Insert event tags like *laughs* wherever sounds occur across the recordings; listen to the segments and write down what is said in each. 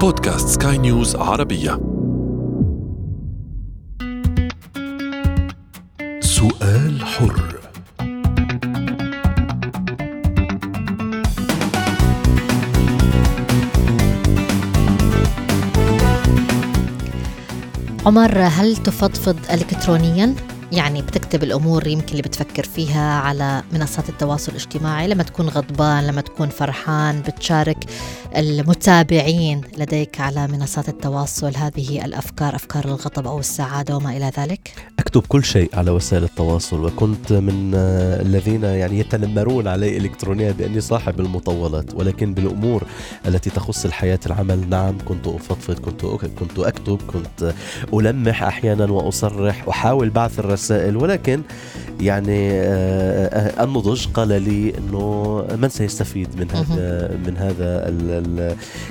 بودكاست سكاي نيوز عربية سؤال حر عمر هل تفضفض الكترونيا؟ يعني بتكتب الأمور يمكن اللي بتفكر فيها على منصات التواصل الاجتماعي لما تكون غضبان لما تكون فرحان بتشارك المتابعين لديك على منصات التواصل. هذه الأفكار أفكار الغضب أو السعادة وما إلى ذلك. أكتب كل شيء على وسائل التواصل وكنت من الذين يعني يتنمرون علي الكترونيا بأني صاحب المطولات ولكن بالأمور التي تخص الحياة العمل نعم كنت أفضفض كنت كنت أكتب كنت ألمح أحيانا وأصرح أحاول بعث الرسائل الرسائل. ولكن يعني آه، آه، النضج قال لي إنه من سيستفيد من هذا من هذا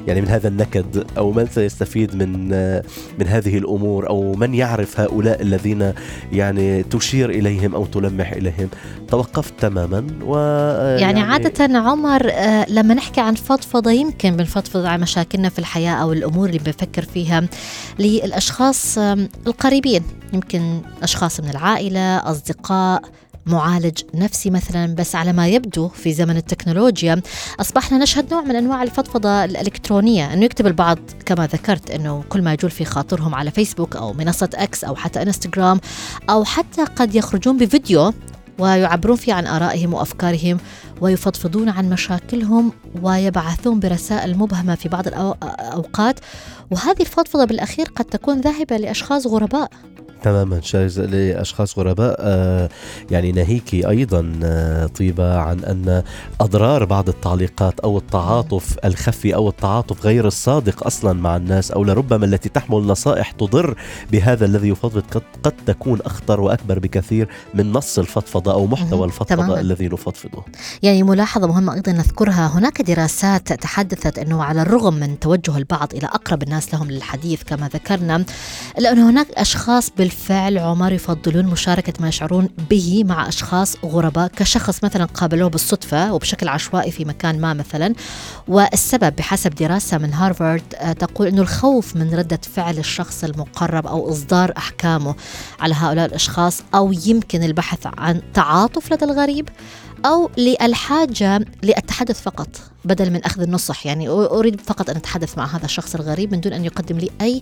يعني من هذا النكد أو من سيستفيد من آه، من هذه الأمور أو من يعرف هؤلاء الذين يعني تشير إليهم أو تلمح إليهم. توقفت تماما و يعني, يعني عادة عمر لما نحكي عن فضفضة يمكن بنفضفض عن مشاكلنا في الحياة أو الأمور اللي بنفكر فيها للأشخاص القريبين يمكن أشخاص من العائلة أصدقاء معالج نفسي مثلا. بس على ما يبدو في زمن التكنولوجيا أصبحنا نشهد نوع من أنواع الفضفضة الإلكترونية. أنه يكتب البعض كما ذكرت أنه كل ما يجول في خاطرهم على فيسبوك أو منصة إكس أو حتى إنستغرام أو حتى قد يخرجون بفيديو ويعبرون فيه عن آرائهم وأفكارهم ويفضفضون عن مشاكلهم ويبعثون برسائل مبهمة في بعض الاوقات وهذه الفضفضة بالأخير قد تكون ذاهبة لأشخاص غرباء. تماما شايز لأشخاص غرباء آه يعني ناهيك أيضا آه طيبة عن أن أضرار بعض التعليقات أو التعاطف الخفي أو التعاطف غير الصادق أصلا مع الناس أو لربما التي تحمل نصائح تضر بهذا الذي يفضفض قد, قد تكون أخطر وأكبر بكثير من نص الفضفضة أو محتوى الفضفضة تماما. الذي نفضفضه. يعني ملاحظة مهمة أيضا نذكرها هناك دراسات تحدثت أنه على الرغم من توجه البعض إلى أقرب الناس لهم للحديث كما ذكرنا انه هناك أشخاص بالفعل بالفعل عمر يفضلون مشاركة ما يشعرون به مع أشخاص غرباء كشخص مثلا قابلوه بالصدفة وبشكل عشوائي في مكان ما مثلا. والسبب بحسب دراسة من هارفارد آه، تقول أنه الخوف من ردة فعل الشخص المقرب أو إصدار أحكامه على هؤلاء الأشخاص أو يمكن البحث عن تعاطف لدى الغريب أو للحاجة للتحدث فقط. بدل من أخذ النصح. يعني أريد فقط أن أتحدث مع هذا الشخص الغريب من دون أن يقدم لي أي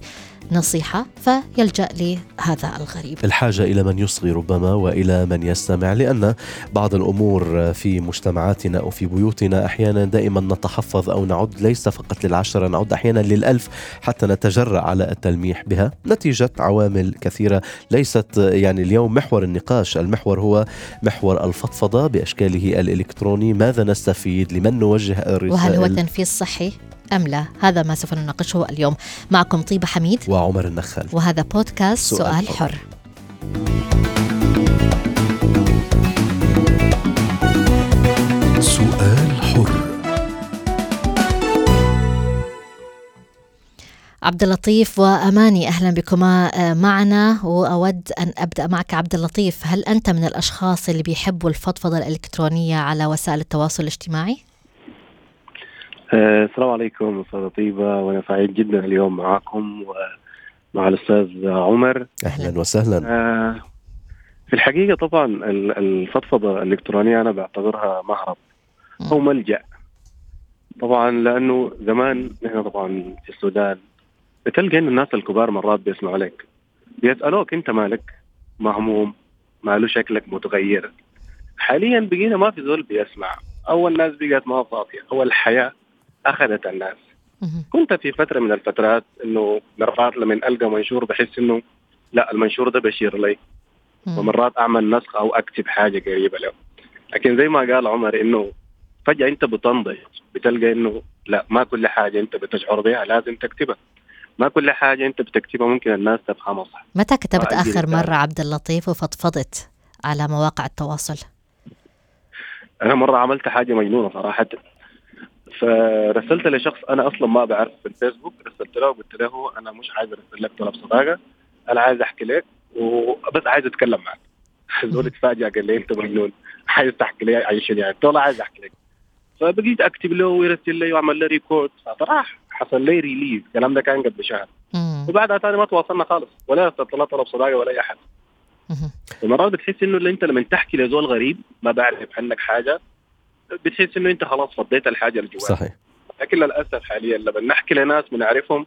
نصيحة فيلجأ لهذا الغريب. الحاجة إلى من يصغي ربما وإلى من يستمع لأن بعض الأمور في مجتمعاتنا أو في بيوتنا أحيانا دائما نتحفظ أو نعد ليس فقط للعشرة نعد أحيانا للألف حتى نتجرأ على التلميح بها. نتيجة عوامل كثيرة ليست يعني اليوم محور النقاش. المحور هو محور الفضفضة بأشكاله الإلكتروني. ماذا نستفيد؟ لمن نوجه الرسائل. وهل هو تنفيذ صحي أم لا؟ هذا ما سوف نناقشه اليوم. معكم طيبة حميد وعمر النخال. وهذا بودكاست سؤال, سؤال حر, حر. سؤال حر. عبد اللطيف وأماني أهلا بكما آه، معنا. وأود أن أبدأ معك عبد اللطيف. هل أنت من الأشخاص اللي بيحبوا الفضفضة الإلكترونية على وسائل التواصل الاجتماعي؟ آه، السلام عليكم أستاذة طيبة وأنا سعيد جدا اليوم معكم ومع الأستاذ عمر. أهلا وسهلا. آه، في الحقيقة طبعا الفضفضة الإلكترونية أنا بعتبرها مهرب أو ملجأ. طبعا لأنه زمان نحن طبعا في السودان بتلقى إن الناس الكبار مرات بيسمعوا لك بيسألوك أنت مالك؟ مهموم؟ ماله شكلك؟ متغير؟ حاليا بقينا ما في زول بيسمع. أول الناس بقت ما فاضية. أول الحياة أخذت الناس. كنت في فترة من الفترات إنه مرات لما ألقى منشور بحس إنه لا المنشور ده بشير لي. ومرات أعمل نسخ أو أكتب حاجة قريبة له. لكن زي ما قال عمر إنه فجأة أنت بتنضج بتلقى إنه لا ما كل حاجة أنت بتشعر بها لازم تكتبها. ما كل حاجة أنت بتكتبها ممكن الناس تفهمها. صح متى كتبت آخر مرة عبد اللطيف وفضفضت على مواقع التواصل؟ أنا مرة عملت حاجة مجنونة صراحة. فرسلت لشخص أنا أصلا ما بعرف في الفيسبوك رسلت له وقلت له أنا مش عايز أرسل لك طلب صداقه أنا عايز أحكي لك وبس عايز أتكلم معك. *laughs* زول اتفاجئ قال لي أنت مجنون عايز تحكي لي شنو يعني. والله عايز أحكي لك. فبقيت أكتب له ويرسل لي وأعمل له ريكورد فراح حصل لي ريليز الكلام ده كان قبل شهر. وبعدها تاني ما تواصلنا خالص. ولا طلب طلب صداقه ولا أي أحد. ومرات بتحس إنه اللي أنت لما تحكي لزول غريب ما بعرف عنك حاجة. بتحس إنه أنت خلاص فضيت الحاجة اللي جواك صحيح. لكن للأسف حاليا لما نحكي لناس بنعرفهم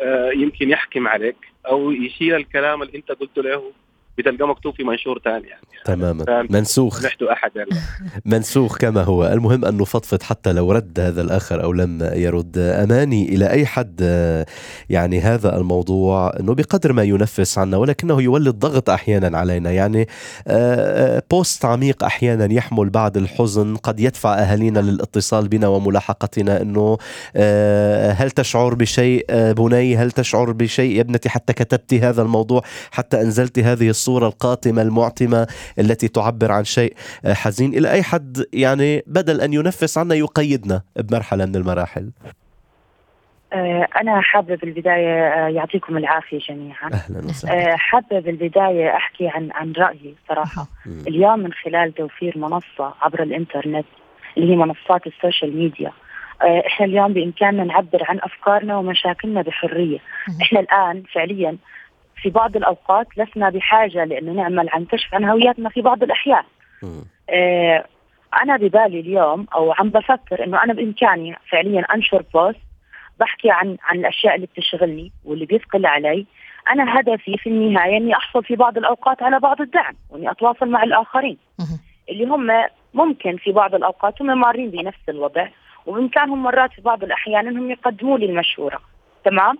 آه، يمكن يحكم عليك أو يشيل الكلام اللي أنت قلته له بتلقاه مكتوب في منشور ثاني يعني. تماما. فاهم. منسوخ. سمعته أحد يعني. *laughs* منسوخ كما هو. المهم أن نفضفض حتى لو رد هذا الآخر أو لم يرد. أماني إلى أي حد يعني هذا الموضوع؟ أنه بقدر ما ينفس عنا ولكنه يولد ضغط أحيانا علينا. يعني آه، آه، بوست عميق أحيانا يحمل بعض الحزن. قد يدفع أهالينا للاتصال بنا وملاحقتنا أنه آه، هل تشعر بشيء بني؟ هل تشعر بشيء يا ابنتي حتى كتبت هذا الموضوع حتى أنزلت هذه الصورة؟ القاتمة المعتمة التي تعبر عن شيء حزين. إلى أي حد يعني بدل أن ينفس عنا يقيدنا بمرحلة من المراحل؟ آه، أنا حابة بالبداية آه، يعطيكم العافية جميعا. أهلا وسهلا. آه، حابة بالبداية أحكي عن عن رأيي صراحة. اليوم من خلال توفير منصة عبر الإنترنت اللي هي منصات السوشيال ميديا. إحنا اليوم بإمكاننا نعبر عن أفكارنا ومشاكلنا بحرية،. إحنا الآن فعليا في بعض الأوقات لسنا بحاجة لأنه نعمل عن كشف عن هوياتنا في بعض الأحيان،. آه، أنا ببالي اليوم أو عم بفكر إنه أنا بإمكاني فعليا أنشر بوست بحكي عن عن الأشياء اللي بتشغلني واللي بيثقل علي. أنا هدفي في النهاية إني أحصل في بعض الأوقات على بعض الدعم وإني أتواصل مع الآخرين. اللي هم ممكن في بعض الأوقات هم مارين بنفس الوضع وبامكانهم مرات في بعض الأحيان إنهم يقدموا لي المشورة. تمام؟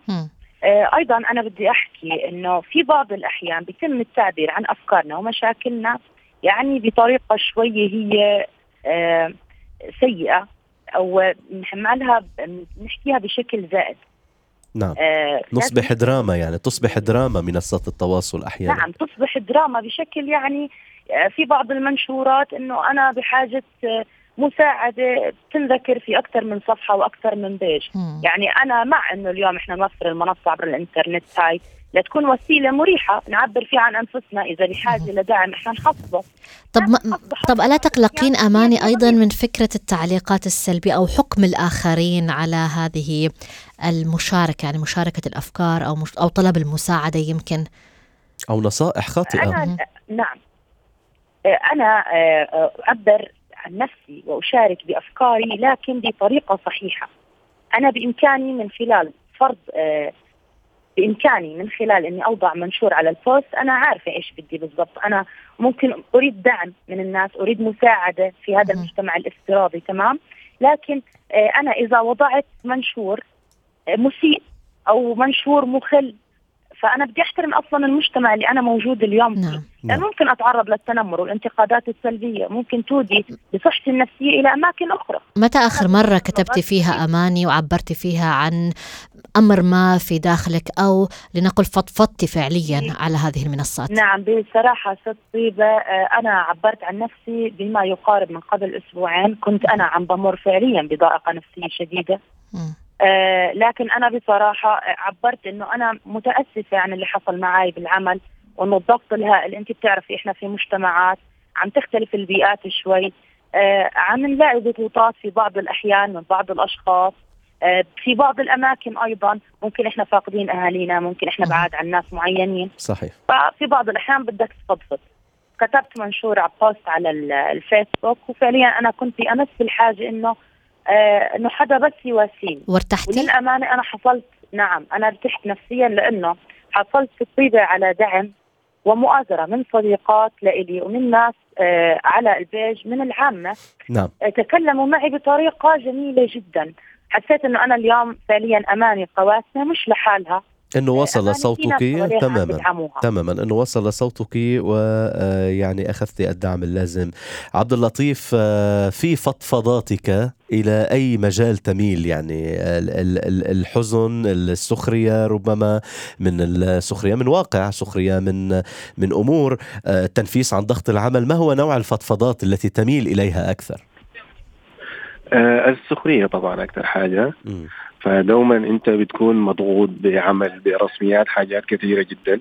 أيضا أنا بدي أحكي إنه في بعض الأحيان بيتم التعبير عن أفكارنا ومشاكلنا يعني بطريقة شوية هي آه، سيئة أو نحملها نحكيها بشكل زائد. نعم. آه، نصبح دراما يعني تصبح دراما منصات التواصل أحيانا. نعم تصبح دراما بشكل يعني آه، في بعض المنشورات إنه أنا بحاجة آه، مساعدة تنذكر في أكثر من صفحة وأكثر من بيج مم. يعني أنا مع إنه اليوم إحنا نوفر المنصة عبر الإنترنت هاي لتكون وسيلة مريحة نعبر فيها عن أنفسنا إذا بحاجه لدعم إحنا نخصصه طب ما أصبح طب ألا تقلقين يعني أماني في أيضا قضية. من فكرة التعليقات السلبية أو حكم الآخرين على هذه المشاركة يعني مشاركة الأفكار أو مش أو طلب المساعدة يمكن أو نصائح خاطئة أنا مهم. نعم أنا آه، آه، أعبر عن نفسي وأشارك بأفكاري لكن بطريقة صحيحة. أنا بإمكاني من خلال فرض آه، بإمكاني من خلال إني أوضع منشور على البوست أنا عارفة إيش بدي بالضبط. أنا ممكن أريد دعم من الناس أريد مساعدة في هذا. المجتمع الافتراضي تمام؟ لكن آه، أنا إذا وضعت منشور آه، مسيء أو منشور مخل فأنا بدي أحترم أصلا المجتمع اللي أنا موجود اليوم. فيه نعم. لأن نعم. ممكن أتعرض للتنمر والانتقادات السلبية ممكن تودي بصحتي النفسية إلى أماكن أخرى. متى آخر مرة كتبتي فيها أماني وعبرتي فيها عن أمر ما في داخلك أو لنقل فضفضتي فعليا على هذه المنصات؟ نعم بصراحة ست طيبة آه، أنا عبرت عن نفسي بما يقارب من قبل أسبوعين. كنت أنا عم بمر فعليا بضائقة نفسية شديدة. مم. آه، لكن أنا بصراحة عبرت إنه أنا متأسفة عن اللي حصل معي بالعمل وإنه الضغط الهائل أنت بتعرفي إحنا في مجتمعات عم تختلف البيئات شوي. آه، عم نلاقي ضغوطات في بعض الأحيان من بعض الأشخاص آه، في بعض الأماكن أيضا. ممكن إحنا فاقدين أهالينا ممكن إحنا. بعاد عن ناس معينين. صحيح. ففي بعض الأحيان بدك تفضفض. كتبت منشور على بوست على ال- الفيسبوك وفعليا أنا كنت أمس بالحاجة إنه إنه حدا بس يواسيني. وارتحتي؟ وللأمانة أنا حصلت نعم أنا ارتحت نفسيا لأنه حصلت في الطيبة على دعم ومؤازرة من صديقات لإلي ومن ناس آه على البيج من العامة. نعم. آه تكلموا معي بطريقة جميلة جدا. حسيت إنه أنا اليوم فعليا اماني قواسمه مش لحالها. إنه وصل أماني في صوتك تماما. تماما إنه وصل صوتك ويعني اخذت الدعم اللازم. عبد اللطيف آه، في فضفضاتك إلى أي مجال تميل؟ يعني ال- ال- ال- الحزن السخرية ربما من السخريه من واقع سخرية من من أمور آه، التنفيس عن ضغط العمل. ما هو نوع الفضفضات التي تميل إليها أكثر؟ آه السخرية طبعا أكثر حاجة. مم. فدوما أنت بتكون مضغوط بعمل برسميات حاجات كثيرة جدا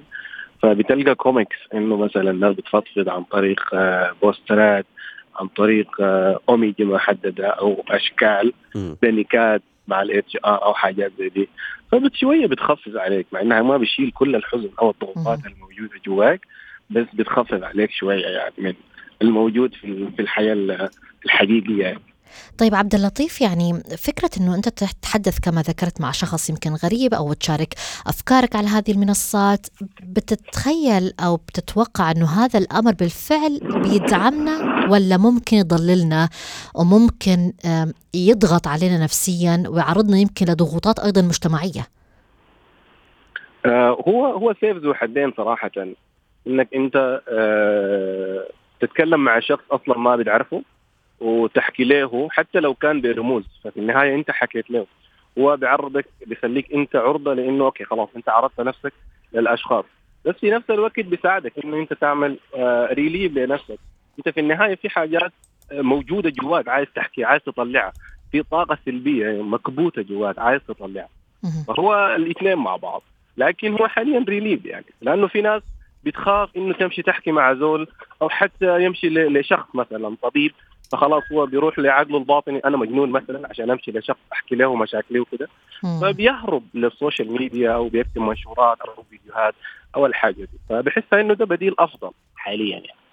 فبتلقى كوميكس إنه مثلا الناس بتفضفض عن طريق آه، بوسترات عن طريق آه، أوميجي محددة أو أشكال. بنكات مع ال HR أو حاجات زي دي فبشويه بتخفف عليك مع إنها ما بشيل كل الحزن أو الضغوطات مم. الموجودة جواك بس بتخفف عليك شوية يعني من الموجود في في الحياة ال- الحقيقية يعني. طيب عبد اللطيف يعني فكرة إنه أنت تتحدث كما ذكرت مع شخص يمكن غريب أو تشارك أفكارك على هذه المنصات بتتخيل أو بتتوقع إنه هذا الأمر بالفعل بيدعمنا ولا ممكن يضللنا وممكن يضغط علينا نفسيا ويعرضنا يمكن لضغوطات أيضا مجتمعية؟ آه، هو هو سيف ذو حدين صراحة. إنك أنت آه، تتكلم مع شخص أصلا ما بتعرفه. وتحكي له حتى لو كان برموز ففي النهاية أنت حكيت له. هو بيعرضك بيخليك أنت عرضة لأنه okay خلاص أنت عرضت نفسك للأشخاص. بس في نفس الوقت بيساعدك إنه أنت تعمل آه، relief لنفسك. أنت في النهاية في حاجات آه، موجودة جواك عايز تحكي عايز تطلعها. في طاقة سلبية مكبوتة جواك عايز تطلعها. فهو الاثنين مع بعض. لكن هو حاليا relief يعني. لأنه في ناس بتخاف إنه تمشي تحكي مع زول أو حتى يمشي لشخص مثلا طبيب فخلاص هو بيروح لعقله الباطني أنا مجنون مثلا عشان أمشي لشخص أحكي له مشاكلي وكده. فبيهرب لل social media أو بيكتب منشورات أو فيديوهات أو الحاجة دي. فبحس إنه ده بديل أفضل حاليا يعني.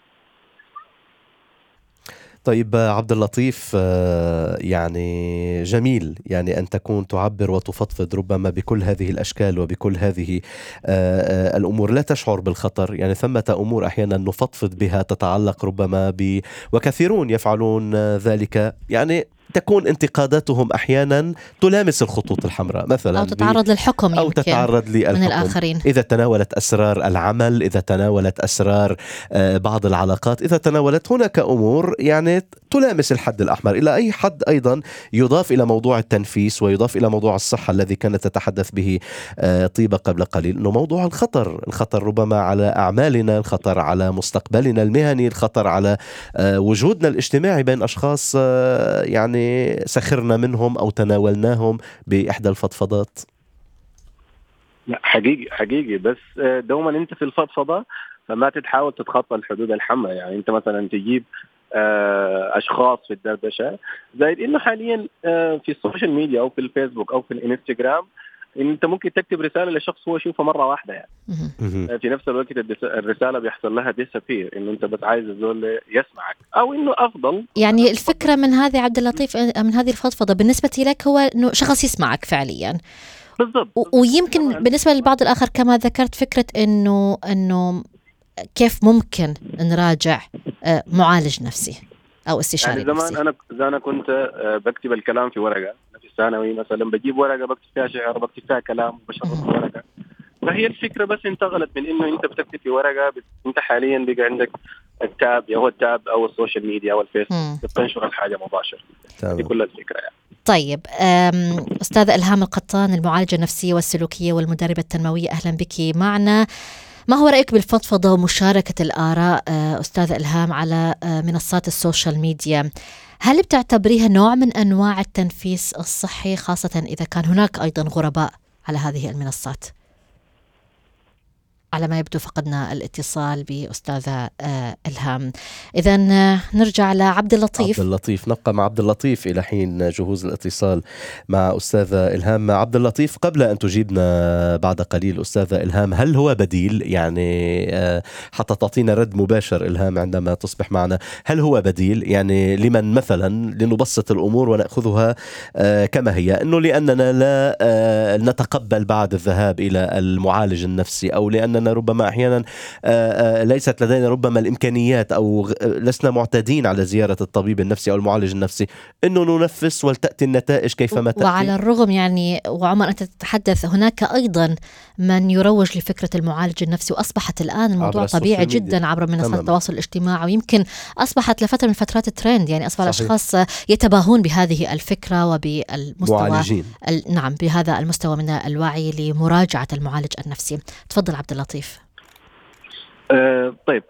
طيب عبد اللطيف آه، يعني جميل. يعني أن تكون تعبر وتفضفض ربما بكل هذه الأشكال وبكل هذه آه، آه، الأمور. لا تشعر بالخطر. يعني ثمة أمور أحيانا نفضفض بها تتعلق ربما ب وكثيرون يفعلون ذلك. يعني تكون انتقاداتهم أحيانا تلامس الخطوط الحمراء مثلا أو تتعرض للحكم أو تتعرض من للحكم. الآخرين. إذا تناولت أسرار العمل إذا تناولت أسرار آه، بعض العلاقات إذا تناولت هناك أمور يعني تلامس الحد الأحمر إلى أي حد أيضا يضاف إلى موضوع التنفيس ويضاف إلى موضوع الصحة الذي كانت تتحدث به آه، طيبة قبل قليل. أنه موضوع الخطر الخطر ربما على أعمالنا الخطر على مستقبلنا المهني الخطر على آه، وجودنا الاجتماعي بين أشخاص آه، يعني سخرنا منهم أو تناولناهم بإحدى الفضفضات. لا حقيقي حقيقي. بس دوما أنت في الفضفضة فما تتحاول تتخطى الحدود الحمراء. يعني أنت مثلا تجيب أشخاص في الدردشة. زائد إنه حاليا آه، في ال social media أو في الفيسبوك أو في الانستغرام أنت ممكن تكتب رسالة لشخص هو يشوفها مرة واحدة يعني. مهم. في نفس الوقت الرسالة بيحصل لها disappear إنه أنت بس عايز الزول يسمعك. أو إنه أفضل. يعني الفكرة من هذه عبد اللطيف من هذه الفضفضة بالنسبة لك هو إنه شخص يسمعك فعليا. بالضبط. ويمكن بالنسبة للبعض الآخر كما ذكرت فكرة إنه إنه كيف ممكن نراجع آه، معالج نفسي أو استشاري يعني زمان نفسي أنا زمان كنت آه، بكتب الكلام في ورقة في الثانوي مثلا بجيب ورقة بكتب فيها شعر بكتب فيها كلام بشرط في ورقة فهي الفكرة بس انتقلت من إنه أنت بتكتب في ورقة. أنت حاليا بقى عندك ال tab يا هو ال tab أو ال social media أو الفيسبوك. بتنشر الحاجة مباشرة دي كل الفكرة يعني. طيب أم، أستاذة إلهام القطان المعالجة النفسية والسلوكية والمدربة التنموية أهلا بك معنا ما هو رأيك بالفضفضة ومشاركة الآراء آه، أستاذة إلهام على آه، منصات ال social media؟ هل بتعتبريها نوع من أنواع التنفيس الصحي خاصة إذا كان هناك أيضا غرباء على هذه المنصات؟ على ما يبدو فقدنا الاتصال بأستاذة آه، إلهام. إذا نرجع لعبد اللطيف. عبد اللطيف نبقى مع عبد اللطيف إلى حين جهوز الاتصال مع أستاذة إلهام. عبد اللطيف قبل أن تجيبنا بعد قليل أستاذة إلهام هل هو بديل؟ يعني آه، حتى تعطينا رد مباشر إلهام عندما تصبح معنا. هل هو بديل؟ يعني لمن مثلا؟ لنبسط الأمور ونأخذها آه، كما هي. إنه لأننا لا آه، نتقبل بعد الذهاب إلى المعالج النفسي أو لاننا ربما أحيانا آه، آه، ليست لدينا ربما الإمكانيات أو غ- لسنا معتادين على زيارة الطبيب النفسي أو المعالج النفسي إنه ننفس ولتأتي النتائج كيفما تأتي وعلى الرغم يعني وعمر أنت تتحدث هناك أيضا من يروج لفكرة المعالج النفسي وأصبحت الآن الموضوع طبيعي. جدا عبر منصات. التواصل الاجتماعي ويمكن أصبحت لفترة من فترات الترند يعني أصبح صحيح. الأشخاص يتباهون بهذه الفكرة وبالمستوى معالجين ال- نعم بهذا المستوى من الوعي لمراجعة المعالج النفسي تفضل عبد اللطيف آه، طيب.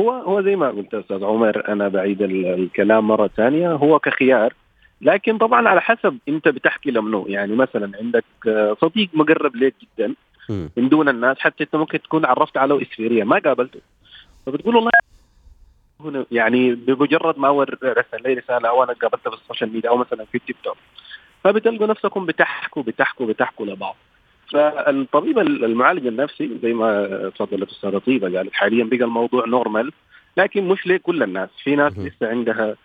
هو هو زي ما قلت أستاذ عمر أنا بعيد ال- الكلام مرة ثانية. هو كخيار لكن طبعا على حسب أنت بتحكي لمنو يعني مثلا عندك آه، صديق مقرب لك جدا. من دون الناس حتى أنت ممكن تكون عرفت عليه اسفيريا ما قابلته. فبتقول والله هنا يعني بمجرد ما هو رسل لي رسالة أو أنا قابلته في ال social media أو مثلا في التيك توك. فبتلقوا نفسكم بتحكوا بتحكوا بتحكوا لبعض. فالطبيب المعالج النفسي زي ما تفضلت أستاذة طيبة قالت حاليا بقى الموضوع normal لكن مش لكل الناس في ناس. لسه عندها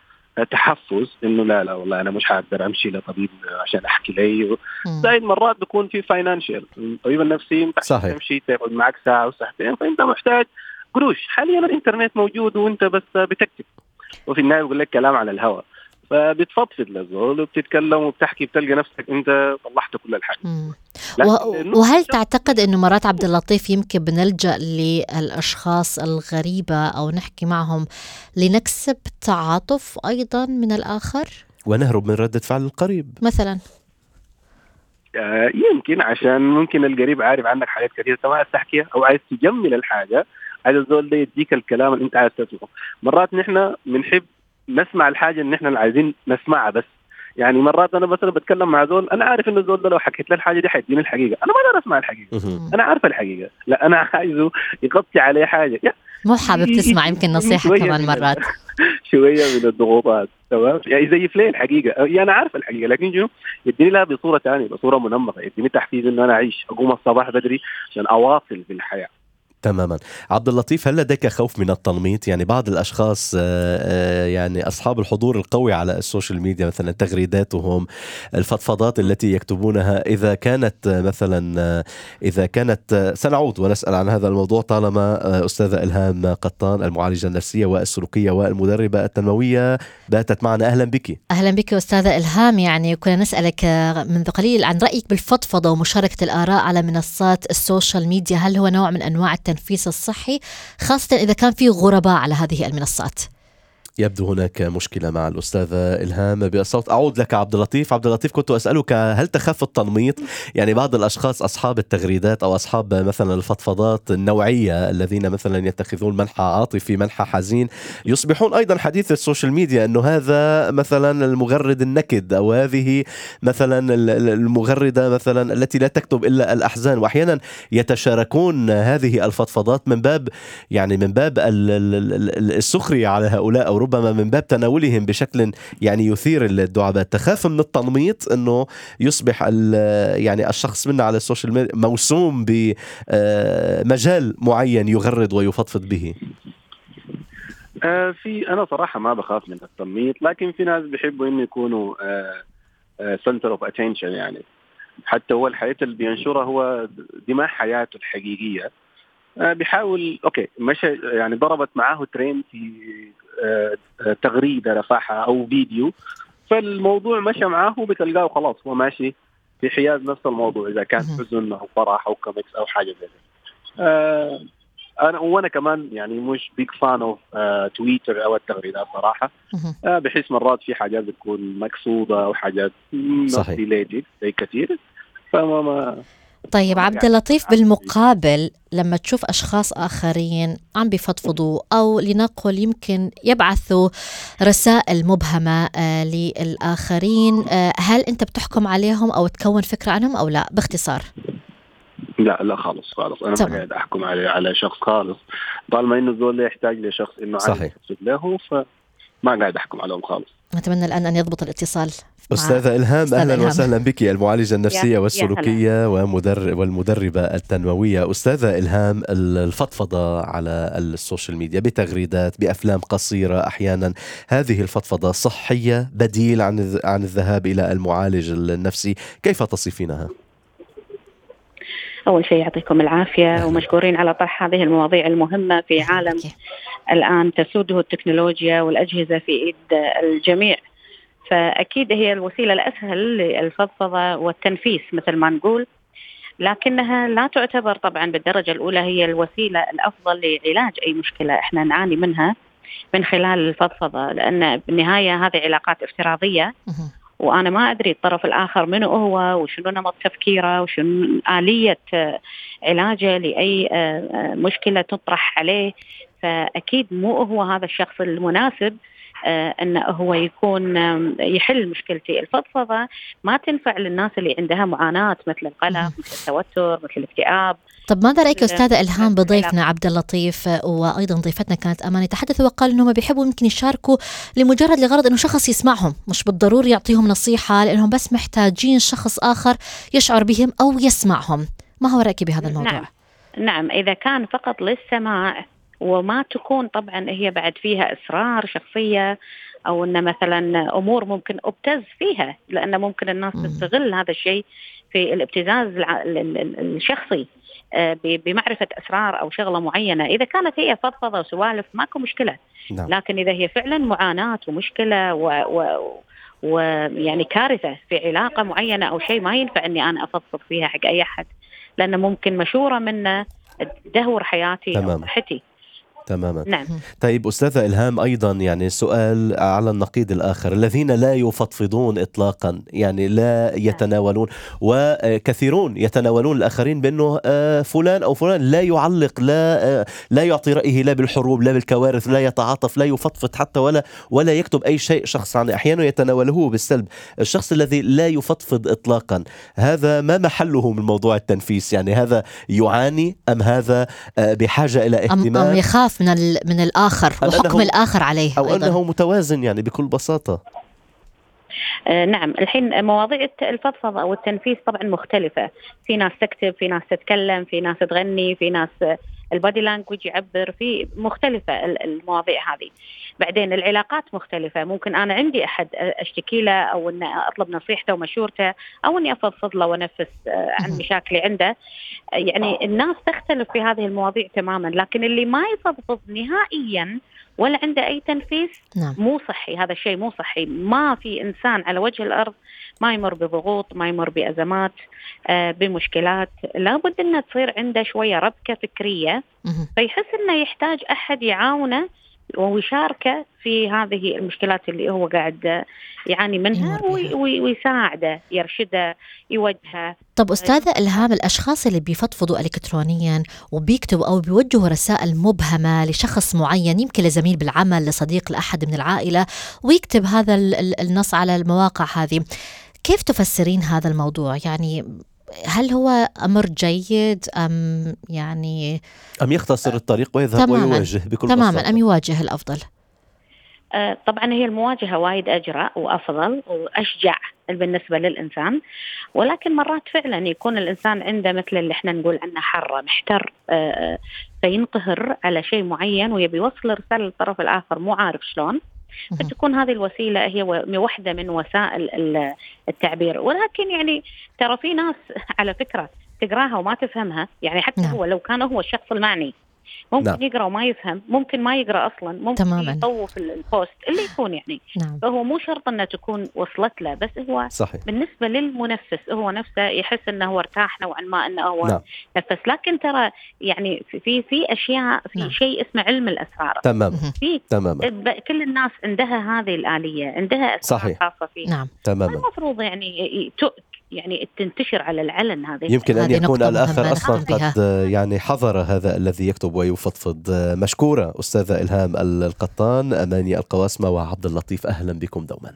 تحفظ إنه لا لا والله أنا مش حقدر أمشي لطبيب عشان أحكي لي. زائد مرات بيكون في financial الطبيب النفسي صحيح. تمشي تقعد معك ساعة وساعتين فأنت محتاج قروش حاليا الإنترنت موجود وأنت بس بتكتب وفي النهاية بيقول لك كلام على الهواء فبتفضفض للزول وبتتكلم وبتحكي بتلقى نفسك انت طلعت كل الحاجة. وهل تعتقد إنه مرات عبد اللطيف يمكن بنلجأ للأشخاص الغريبة أو نحكي معهم لنكسب تعاطف أيضا من الآخر؟ ونهرب من ردة فعل القريب. مثلا. آه، يمكن عشان ممكن القريب عارف عنك حاجات كثيرة انت ما عايز تحكيها أو عايز تجمل الحاجة عايز الزول ده يديك الكلام اللي أنت عايز تسمعه. مرات نحن بنحب نسمع الحاجة اللي نحن عايزين نسمعها بس. يعني مرات أنا مثلا بتكلم مع زول أنا عارف إن الزول ده لو حكيت له الحاجة دي حيديني الحقيقة. أنا ما أقدر أسمع الحقيقة. أنا عارف الحقيقة. لا أنا عايزه يغطي عليه حاجة. مو حابب تسمع يمكن نصيحة شوية كمان مرات. *laughs* شوية من الضغوطات. تمام؟ يعني يزيف لي الحقيقة يعني أنا عارف الحقيقة لكن شنو؟ يديني لها بصورة ثانية بصورة منمقة. يديني تحفيز إنه أنا أعيش أقوم الصباح بدري عشان أواصل بالحياة. تماما. عبد اللطيف هل لديك خوف من التنميط؟ يعني بعض الأشخاص آه، آه، يعني أصحاب الحضور القوي على ال social media مثلا تغريداتهم الفضفضات التي يكتبونها إذا كانت آه، مثلا إذا كانت سنعود ونسأل عن هذا الموضوع طالما أستاذة إلهام قطان المعالجة النفسية والسلوكية والمدربة التنموية باتت معنا. أهلا بك. أهلا بك أستاذة إلهام. يعني كنا نسألك منذ قليل عن رأيك بالفضفضة ومشاركة الآراء على منصات ال social media. هل هو نوع من أنواع التنفيس الصحي خاصة إذا كان في غرباء على هذه المنصات. يبدو هناك مشكلة مع الأستاذة إلهام بالصوت أعود لك عبد اللطيف. عبد اللطيف كنت أسألك هل تخاف التنميط؟ يعني بعض الأشخاص أصحاب التغريدات أو أصحاب مثلا الفضفضات النوعية الذين مثلا يتخذون منحى عاطفي منحى حزين يصبحون أيضا حديث ال social media أنه هذا مثلا المغرد النكد أو هذه مثلا ال- ال- المغردة مثلا التي لا تكتب إلا الأحزان. وأحيانا يتشاركون هذه الفضفضات من باب يعني من باب ال- ال- ال- السخرية على هؤلاء أو ربما من باب تناولهم بشكل يعني يثير الدعابات. تخاف من التنميط أنه يصبح يعني الشخص منا على ال social media موسوم بمجال معين يغرد ويفضفض به. آه في أنا صراحة ما بخاف من التنميط لكن في ناس بيحبوا إنه يكونوا center of attention يعني. حتى هو الحياة اللي بينشرها هو دي ما حياته الحقيقية. آه بيحاول okay مشى يعني ضربت معاه ترين في آه آه، تغريدة رفعها أو فيديو فالموضوع مشى معاه وبتلقاه خلاص هو ماشي في حياز نفس الموضوع إذا كان. حزن أو فرح أو كوميكس أو حاجة زي كده. آه أنا وأنا كمان يعني مش big fan of تويتر أو التغريدات صراحة. آه بحس مرات في حاجات بتكون مقصودة أو حاجات صحيح. زي كثير فما ما طيب عبد يعني اللطيف عندي- بالمقابل لما تشوف أشخاص آخرين عم بيفضفضوا أو لنقل يمكن يبعثوا رسائل مبهمة آه للآخرين آه هل أنت بتحكم عليهم أو تكون فكرة عنهم أو لا؟ باختصار. لا لا خالص خالص. أنا. ما قاعد أحكم على على شخص خالص. طالما إنه ده يحتاج لشخص إنه صحيح. له فما قاعد أحكم عليهم خالص. نتمنى الآن أن يضبط الاتصال. أستاذة إلهام أهلا إلهام. وسهلا بك المعالجة النفسية يا- يا والسلوكية ومدرب والمدربة التنموية أستاذة إلهام ال- الفضفضة على السوشيال ميديا بتغريدات بأفلام قصيرة أحيانا هذه الفضفضة صحية بديل عن عن الذهاب إلى المعالج النفسي كيف تصفينها؟ أول شيء يعطيكم العافية أهلا. ومشكورين على طرح هذه المواضيع المهمة في عالم. الآن تسوده التكنولوجيا والأجهزة في إيد الجميع فأكيد هي الوسيلة الأسهل للفضفضة والتنفيس مثل ما نقول لكنها لا تعتبر طبعا بالدرجة الأولى هي الوسيلة الأفضل لعلاج أي مشكلة إحنا نعاني منها من خلال الفضفضة لأن بالنهاية هذه علاقات افتراضية. وأنا ما أدري الطرف الآخر منو هو وشنو نمط تفكيره وشنو آلية آه، علاجه لأي آه، آه، مشكلة تطرح عليه فأكيد مو هو هذا الشخص المناسب انه هو يكون يحل مشكلتي. الفضفضة ما تنفع للناس اللي عندها معاناة مثل القلق مثل التوتر مثل الاكتئاب. طب ماذا رأيك أستاذة إلهام بضيفنا عبد اللطيف وأيضا ضيفتنا كانت أماني تحدثوا وقالوا إنهم بيحبوا يمكن يشاركوا لمجرد لغرض إنه شخص يسمعهم مش بالضروري يعطيهم نصيحة لأنهم بس محتاجين شخص آخر يشعر بهم أو يسمعهم. ما هو رأيك بهذا الموضوع؟ نعم نعم. إذا كان فقط للسماع وما تكون طبعا هي بعد فيها اسرار شخصية أو إن مثلا أمور ممكن أبتز فيها لأن ممكن الناس تستغل هذا الشيء في الابتزاز الشخصي آه، بمعرفة اسرار أو شغلة معينة، إذا كانت هي فضفضة وسوالف ماكو مشكلة. نعم. لكن إذا هي فعلا معاناة ومشكلة و, و ويعني كارثة في علاقة معينة أو شيء ما ينفع إني أنا أفضفض فيها حق أي أحد لأنه ممكن مشورة منه تدهور حياتي تمام. أو صحتي. تماما. نعم. طيب أستاذة إلهام أيضا يعني سؤال على النقيض الآخر. الذين لا يفضفضون إطلاقا يعني لا نعم. يتناولون وكثيرون يتناولون الآخرين بأنه آه، فلان أو فلان لا يعلق لا آه، لا يعطي رأيه لا بالحروب لا بالكوارث لا يتعاطف لا يفضفض حتى ولا ولا يكتب أي شيء شخص عنه أحيانا يتناوله بالسلب. الشخص الذي لا يفضفض إطلاقا هذا ما محله من موضوع التنفيس يعني هذا يعاني أم هذا آه، بحاجة إلى اهتمام أم, أم يخاف يخاف من من الآخر وحكم الآخر عليه أو أيضاً. أنه متوازن يعني بكل بساطة. آه نعم. الحين مواضيع الفضفضة أو التنفيس طبعا مختلفة. في ناس تكتب في ناس تتكلم في ناس تغني في ناس البادي لانجوج يعبر في مختلفة المواضيع هذه. بعدين العلاقات مختلفة. ممكن أنا عندي أحد أشتكي له أو أن أطلب نصيحته ومشورته أو أني أفضفض له وأنفس آه، عن مشاكلي عنده. يعني الناس تختلف في هذه المواضيع تماما لكن اللي ما يفضفض نهائيا ولا عنده أي تنفيس نعم. مو صحي. هذا الشيء مو صحي. ما في إنسان على وجه الأرض ما يمر بضغوط ما يمر بأزمات آه بمشكلات. لابد انها تصير عنده شوية ربكة فكرية فيحس إنه يحتاج أحد يعاونه ويشاركه في هذه المشكلات اللي هو قاعد يعاني منها ويساعده يرشده يوجهه. طب أستاذة إلهام الأشخاص اللي بيفضفضوا إلكترونيا وبيكتبوا أو بيوجهوا رسائل مبهمة لشخص معين يمكن لزميل بالعمل لصديق لأحد من العائلة ويكتب هذا النص على المواقع هذه. كيف تفسرين هذا الموضوع؟ يعني هل هو أمر جيد؟ أم يعني أم يختصر الطريق ويذهب تماماً ويواجه بكل تماما بساطة. أم يواجه الأفضل؟ آه، طبعا هي المواجهة وايد اجرى وأفضل وأشجع بالنسبة للإنسان ولكن مرات فعلا يكون الإنسان عنده مثل اللي إحنا نقول عنه حرة محتر آه، آه، فينقهر على شيء معين ويبي يوصل رساله للطرف الآخر مو عارف شلون. فتكون هذه الوسيلة هي واحدة من وسائل التعبير. ولكن يعني ترى في ناس *laughs* على فكرة تقراها وما تفهمها. يعني حتى نعم. هو لو كان هو الشخص المعني. ممكن نعم. يقرأ وما يفهم ممكن ما يقرأ أصلا ممكن تماما. يطوف البوست اللي يكون يعني نعم. فهو مو شرط إنها تكون وصلت له بس هو صحيح. بالنسبة للمنفس هو نفسه يحس إنه هو ارتاح نوعا ما إنه هو نعم. نفس لكن ترى يعني في في أشياء في نعم. شيء اسمه علم الأسرار تمام في تمام كل الناس عندها هذه الآلية عندها أسرار خاصة فيه نعم تماما المفروض يعني يعني تنتشر على العلن هذه يمكن أن يكون الآخر أصلا قد يعني حضر هذا الذي يكتب ويفضفض. مشكورة أستاذة إلهام القطان أماني القواسمة وعبد اللطيف أهلا بكم دوما.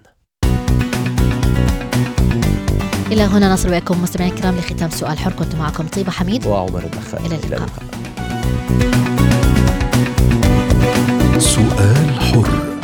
إلى هنا نصل بكم مستمعينا الكرام لختام سؤال حر كنت معكم طيبة حميد. وعمر الدخان إلى اللقاء. سؤال حر.